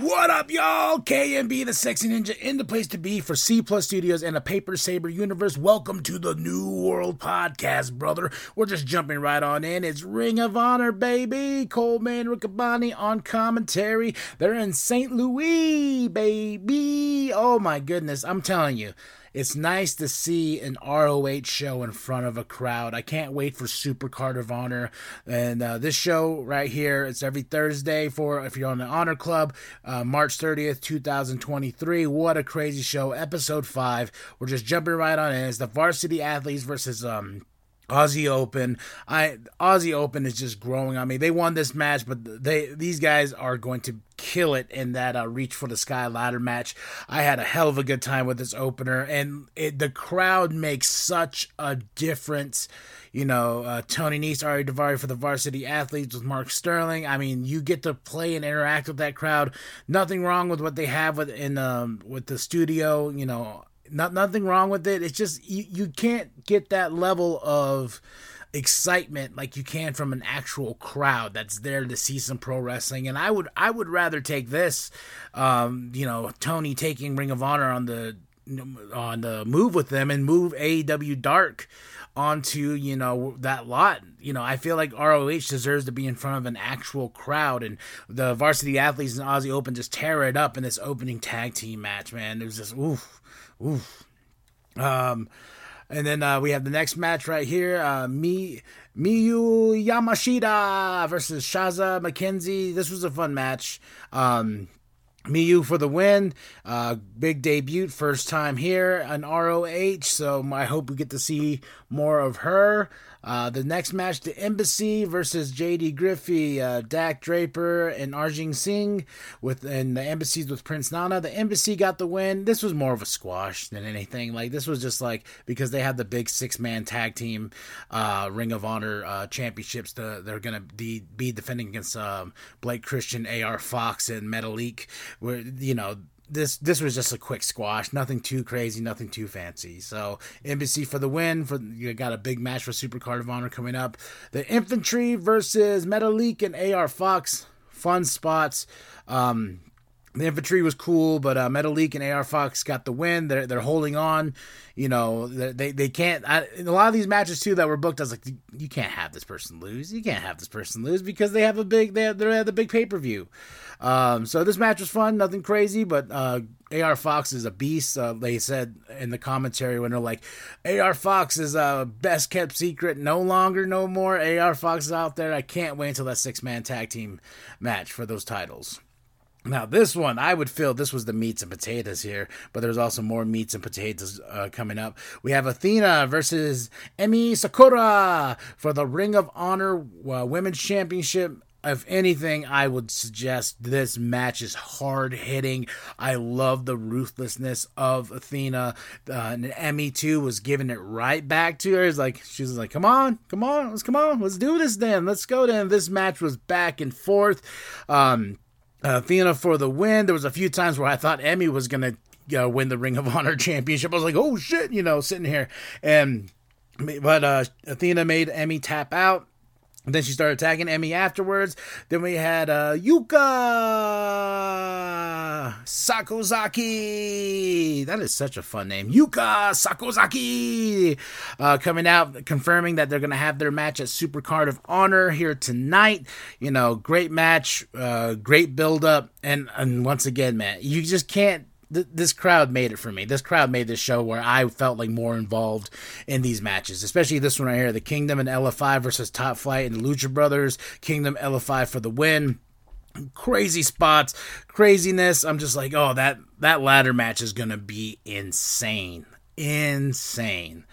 What up, y'all? KMB, the sexy ninja, in the place to be for C Plus Studios and a Paper Saber universe. Welcome to the New World Podcast, brother. We're just jumping right on in. It's Ring of Honor, baby. Coleman Riccaboni on commentary. They're in St. Louis, baby. Oh my goodness, I'm telling you it's nice to see an ROH show in front of a crowd. I can't wait for Super Card of Honor. And uh, this show right here, it's every Thursday for if you're on the Honor Club, uh, March 30th, 2023. What a crazy show. Episode 5. We're just jumping right on in. It's the varsity athletes versus um Aussie Open. I Aussie Open is just growing on me. They won this match, but they these guys are going to kill it in that uh, reach for the sky ladder match. I had a hell of a good time with this opener, and it, the crowd makes such a difference. You know, uh, Tony Nese, Ari Daivari for the varsity athletes with Mark Sterling. I mean, you get to play and interact with that crowd. Nothing wrong with what they have with in um, with the studio. You know not nothing wrong with it. It's just you, you can't get that level of excitement like you can from an actual crowd that's there to see some pro wrestling and i would i would rather take this um you know tony taking ring of honor on the on the move with them and move aew dark onto you know that lot you know i feel like roh deserves to be in front of an actual crowd and the varsity athletes and aussie open just tear it up in this opening tag team match man it was just oof Oof. Um, and then uh, we have the next match right here. Uh, Mi Miyu Yamashita versus Shazza McKenzie. This was a fun match. Um, Miyu for the win. Uh, big debut, first time here on ROH. So I hope we get to see more of her. Uh, the next match, the Embassy versus JD Griffey, uh, Dak Draper, and Arjun Singh with and the Embassies with Prince Nana. The Embassy got the win. This was more of a squash than anything. Like this was just like because they had the big six man tag team uh, Ring of Honor uh, championships. The, they're gonna be, be defending against um, Blake Christian, AR Fox, and Metalik. Where you know this this was just a quick squash, nothing too crazy, nothing too fancy. So Embassy for the win. For you got a big match for Super Card of Honor coming up. The Infantry versus Metalik and AR Fox. Fun spots. Um, the infantry was cool, but uh, Metalik and AR Fox got the win. They're they're holding on. You know they they can't. A lot of these matches too that were booked, I was like, you can't have this person lose. You can't have this person lose because they have a big they have, they have the big pay per view. Um, so this match was fun, nothing crazy, but uh, AR Fox is a beast. Uh, they said in the commentary when they're like, AR Fox is a best kept secret, no longer, no more. AR Fox is out there. I can't wait until that six man tag team match for those titles. Now, this one, I would feel this was the meats and potatoes here, but there's also more meats and potatoes uh, coming up. We have Athena versus Emi Sakura for the Ring of Honor uh, Women's Championship. If anything, I would suggest this match is hard hitting. I love the ruthlessness of Athena. Uh, and Emi too was giving it right back to her. It's like she was like, "Come on, come on, let's come on, let's do this then. Let's go." Then this match was back and forth. Um, Athena for the win. There was a few times where I thought Emmy was gonna uh, win the Ring of Honor championship. I was like, oh shit, you know, sitting here and but uh, Athena made Emmy tap out. Then she started attacking Emmy afterwards. Then we had uh, Yuka Sakazaki. That is such a fun name. Yuka Sakazaki uh, coming out, confirming that they're going to have their match at Super Card of Honor here tonight. You know, great match, uh, great build up. And, and once again, man, you just can't this crowd made it for me. This crowd made this show where I felt like more involved in these matches, especially this one right here: the Kingdom and LFI versus Top Flight and the Lucha Brothers. Kingdom LFI for the win. Crazy spots, craziness. I'm just like, oh, that that ladder match is gonna be insane, insane.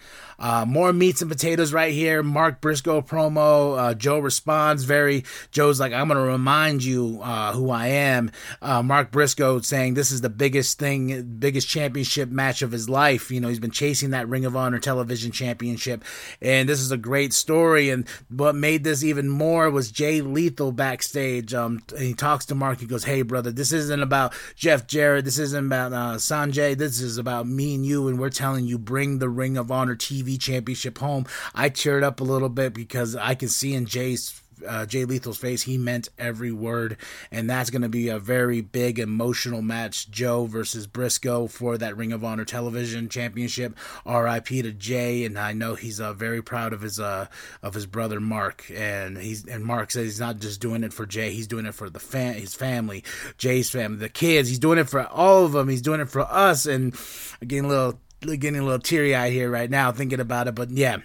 Uh, more meats and potatoes right here. Mark Briscoe promo. Uh, Joe responds very. Joe's like, I'm going to remind you uh, who I am. Uh, Mark Briscoe saying this is the biggest thing, biggest championship match of his life. You know, he's been chasing that Ring of Honor television championship, and this is a great story. And what made this even more was Jay Lethal backstage. Um, he talks to Mark. He goes, "Hey, brother, this isn't about Jeff Jarrett. This isn't about uh, Sonjay. This is about me and you, and we're telling you, bring the Ring of Honor TV championship home." I cheered up a little bit because I can see in Jay's uh, Jay Lethal's face. He meant every word, and that's going to be a very big emotional match. Joe versus Briscoe for that Ring of Honor Television Championship. R.I.P. to Jay, and I know he's uh, very proud of his uh, of his brother Mark, and he's and Mark says he's not just doing it for Jay, he's doing it for the fan, his family, Jay's family, the kids. He's doing it for all of them. He's doing it for us, and getting a little getting a little teary eyed here right now thinking about it. But yeah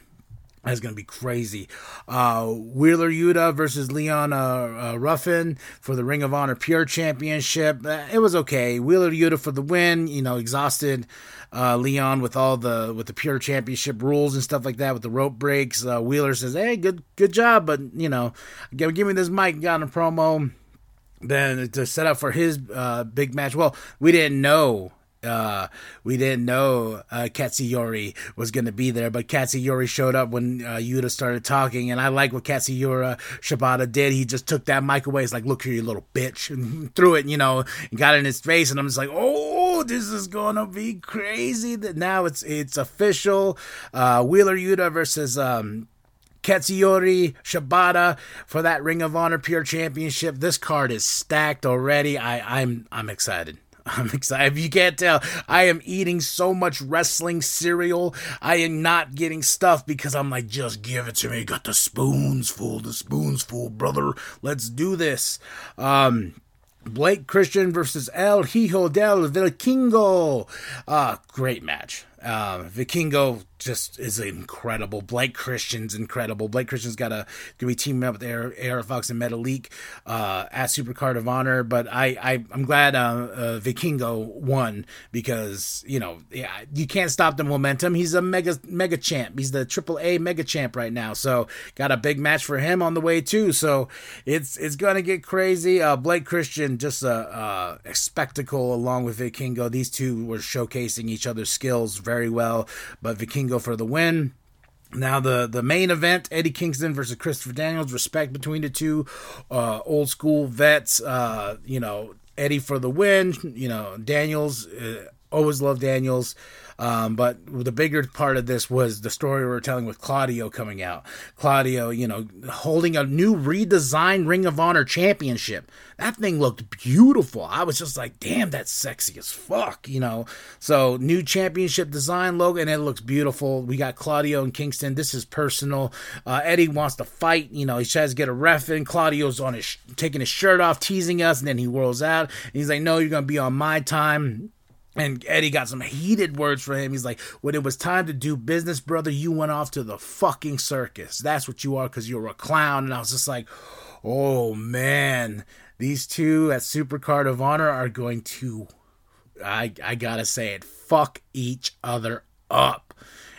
that's going to be crazy. Uh, Wheeler Yuta versus Leon uh, uh, Ruffin for the Ring of Honor Pure Championship. Uh, it was okay. Wheeler Yuta for the win. You know, exhausted uh, Leon with all the with the Pure Championship rules and stuff like that with the rope breaks. Uh, Wheeler says, "Hey, good good job, but you know, give, give me this mic." Got a promo. Then to set up for his big match. Well, we didn't know uh, we didn't know uh, Katsuyori was going to be there, but Katsuyori showed up when uh, Yuta started talking, and I like what Katsuyori Shibata did. He just took that mic away. He's like, "Look here, you little bitch," and threw it, you know, and got in his face. And I'm just like, "Oh, this is gonna be crazy!" That now it's it's official. Uh, Wheeler Yuta versus. Um, Katsuyori Shibata for that Ring of Honor Pure Championship. This card is stacked already. I, I'm I'm excited. I'm excited. If you can't tell, I am eating so much wrestling cereal. I am not getting stuff because I'm like, just give it to me. Got the spoons full, the spoons full, brother. Let's do this. Um, Blake Christian versus El Hijo del Vikingo. Uh, great match. Uh, Vikingo just is incredible. Blake Christian's incredible. Blake Christian's got a gonna be teaming up with AR, AR Fox and Metalik uh, at Supercard of Honor. But I, I am glad uh, uh, Vikingo won because you know yeah you can't stop the momentum. He's a mega mega champ. He's the Triple A mega champ right now. So got a big match for him on the way too. So it's it's gonna get crazy. Uh, Blake Christian just a, a spectacle along with Vikingo. These two were showcasing each other's skills very well. But Vikingo for the win. Now the the main event: Eddie Kingston versus Christopher Daniels. Respect between the two uh, old school vets. Uh, you know Eddie for the win. You know Daniels. Uh, always love Daniels. Um, but the bigger part of this was the story we were telling with Claudio coming out. Claudio, you know, holding a new redesigned Ring of Honor championship. That thing looked beautiful. I was just like, damn, that's sexy as fuck, you know. So new championship design logo, and it looks beautiful. We got Claudio and Kingston. This is personal. Uh, Eddie wants to fight. You know, he tries to get a ref in. Claudio's on his taking his shirt off, teasing us, and then he whirls out. And he's like, no, you're gonna be on my time and Eddie got some heated words for him. He's like, when it was time to do business, brother, you went off to the fucking circus. That's what you are because you're a clown. And I was just like, oh man, these two at Supercard of Honor are going to, I, I gotta say it, fuck each other up.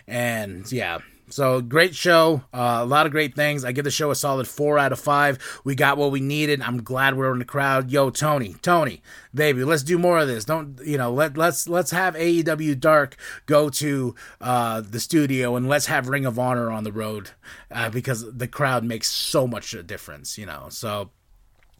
And yeah, so great show, uh, a lot of great things. I give the show a solid four out of five. We got what we needed. I'm glad we're in the crowd. Yo, Tony, Tony, baby, let's do more of this. Don't you know? Let let's let's have AEW Dark go to uh, the studio and let's have Ring of Honor on the road uh, because the crowd makes so much a difference. You know, so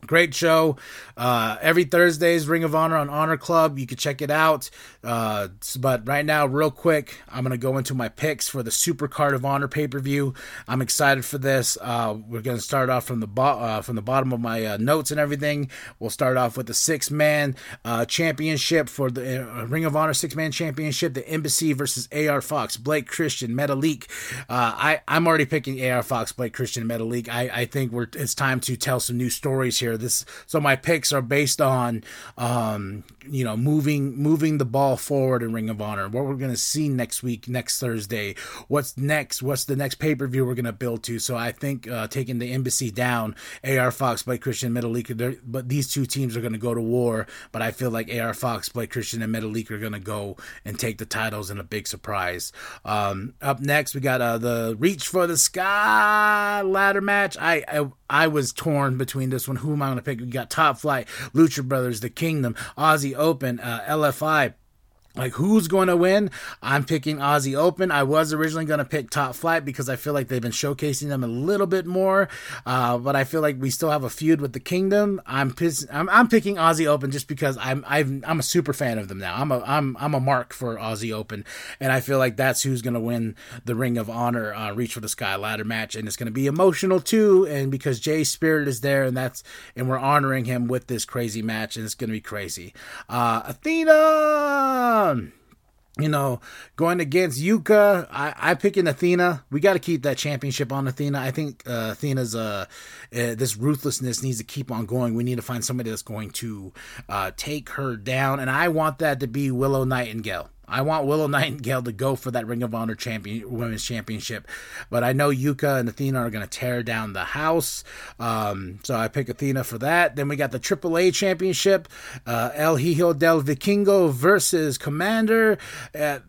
Great show. Uh, every Thursday's Ring of Honor on Honor Club. You can check it out. Uh, but right now, real quick, I'm going to go into my picks for the Super Card of Honor pay per view. I'm excited for this. Uh, we're going to start off from the bo- uh, from the bottom of my uh, notes and everything. We'll start off with the six man uh, championship for the Ring of Honor six man championship. The Embassy versus AR Fox, Blake Christian, Metalik. I I'm already picking AR Fox, Blake Christian, Metalik. I I think we're it's time to tell some new stories here here. This so my picks are based on um, you know moving moving the ball forward in Ring of Honor. What we're gonna see next week, next Thursday. What's next? What's the next pay per view we're gonna build to? So I think uh, taking the embassy down, AR Fox, by Christian, Metalik, but these two teams are gonna go to war. But I feel like AR Fox, by Christian, and Metalik are gonna go and take the titles in a big surprise. Um, up next, we got uh, the Reach for the Sky ladder match. I, I I was torn between this one. Who am I going to pick? We got Top Flight, Lucha Brothers, The Kingdom, Aussie Open, uh, LFI. Like who's going to win? I'm picking Aussie Open. I was originally going to pick Top Flight because I feel like they've been showcasing them a little bit more, uh, but I feel like we still have a feud with the Kingdom. I'm I'm, I'm picking Aussie Open just because I'm I'm I'm a super fan of them now. I'm a I'm I'm a mark for Aussie Open, and I feel like that's who's going to win the Ring of Honor uh, Reach for the Sky ladder match, and it's going to be emotional too, and because Jay Spirit is there, and that's and we're honoring him with this crazy match, and it's going to be crazy. Uh, Athena you know, going against Yuka, I, I picking Athena. We got to keep that championship on Athena. I think uh, Athena's uh, uh, this ruthlessness needs to keep on going. We need to find somebody that's going to uh, take her down, and I want that to be Willow Nightingale. I want Willow Nightingale to go for that Ring of Honor champion women's championship, but I know Yuka and Athena are going to tear down the house. Um, so I pick Athena for that. Then we got the AAA championship, uh, El Hijo del Vikingo versus Commander. Uh,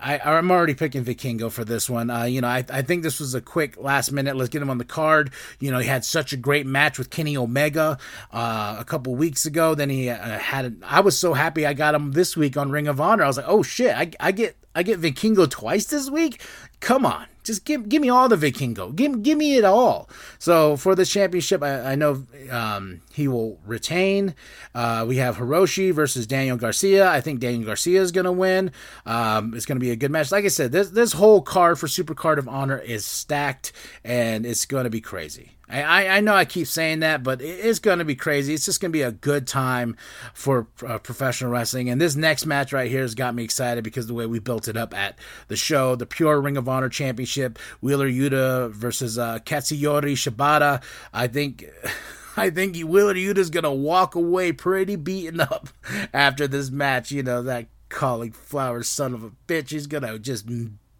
I, I'm already picking Vikingo for this one. Uh, you know, I, I think this was a quick last minute. Let's get him on the card. You know, he had such a great match with Kenny Omega uh, a couple weeks ago. Then he uh, had. I was so happy I got him this week on Ring of Honor. I was like, oh shit, I, I get I get Vikingo twice this week. Come on, just give give me all the Vikingo. Give give me it all. So for the championship, I, I know um, he will retain. Uh, we have Hiroshi versus Daniel Garcia. I think Daniel Garcia is going to win. Um, it's going to be a good match. Like I said, this this whole card for Super Card of Honor is stacked, and it's going to be crazy. I, I know I keep saying that, but it's going to be crazy. It's just going to be a good time for uh, professional wrestling. And this next match right here has got me excited because the way we built it up at the show, the Pure Ring of Honor Championship, Wheeler Yuta versus uh, Katsuyori Shibata. I think. I think Wheeler Yuta's gonna walk away pretty beaten up after this match. You know that cauliflower son of a bitch. He's gonna just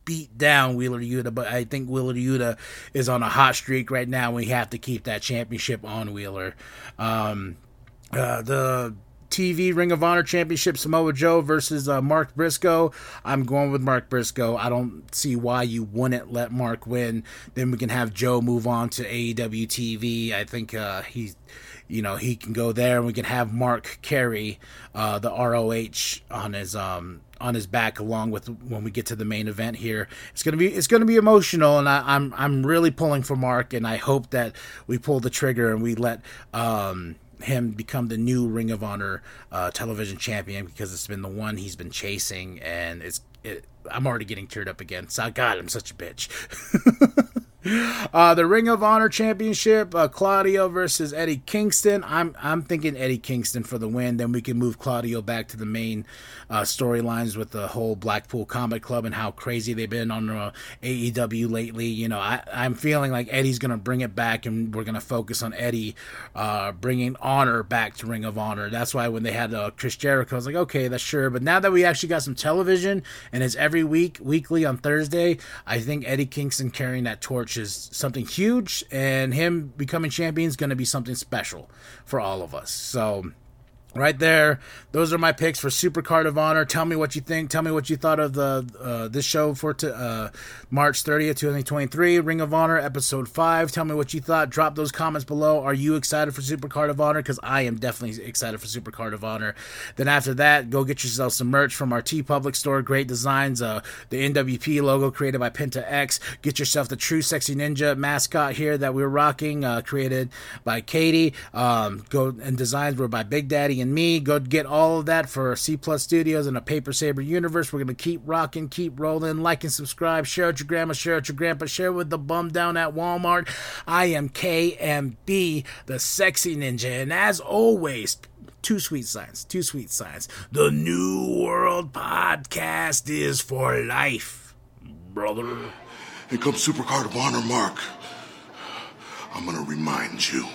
beat down Wheeler Yuta, but I think Wheeler Yuta is on a hot streak right now. We have to keep that championship on Wheeler. Um, uh, the TV Ring of Honor Championship Samoa Joe versus uh, Mark Briscoe. I'm going with Mark Briscoe. I don't see why you wouldn't let Mark win. Then we can have Joe move on to AEW TV. I think uh, he, you know, he can go there, and we can have Mark carry uh, the ROH on his um, on his back along with when we get to the main event here. It's gonna be it's gonna be emotional, and I, I'm, I'm really pulling for Mark, and I hope that we pull the trigger and we let um, him become the new Ring of Honor uh, television champion because it's been the one he's been chasing, and it's it, I'm already getting teared up again. So God, I'm such a bitch. Uh, the Ring of Honor Championship, uh, Claudio versus Eddie Kingston. I'm I'm thinking Eddie Kingston for the win. Then we can move Claudio back to the main uh, storylines with the whole Blackpool Combat Club and how crazy they've been on uh, AEW lately. You know, I, I'm feeling like Eddie's gonna bring it back, and we're gonna focus on Eddie uh, bringing honor back to Ring of Honor. That's why when they had uh, Chris Jericho, I was like, okay, that's sure. But now that we actually got some television and it's every week, weekly on Thursday, I think Eddie Kingston carrying that torch is something huge, and him becoming champion is going to be something special for all of us. So right there. Those are my picks for super card of honor. Tell me what you think. Tell me what you thought of the uh, this show for t- uh, march 30th 2023 ring of honor episode 5 tell me what you thought. Drop those comments below. Are you excited for super card of honor? Because i am definitely excited for super card of honor. Then after that go get yourself some merch from our TeePublic store. Great designs uh, the nwp logo created by penta x. Get yourself the true sexy ninja mascot here that we're rocking uh, created by katie. Um, go and designs were by big daddy and me. Go get all of that for C Plus Studios and a Paper Saber universe. We're gonna keep rocking, keep rolling. Like and subscribe. Share it your grandma. Share it your grandpa. Share with the bum down at Walmart. I am KMB, the sexy ninja, and as always. Two sweet signs, two sweet signs. The New World Podcast is for life, brother. Here comes Supercard of Honor, Mark. I'm gonna remind you.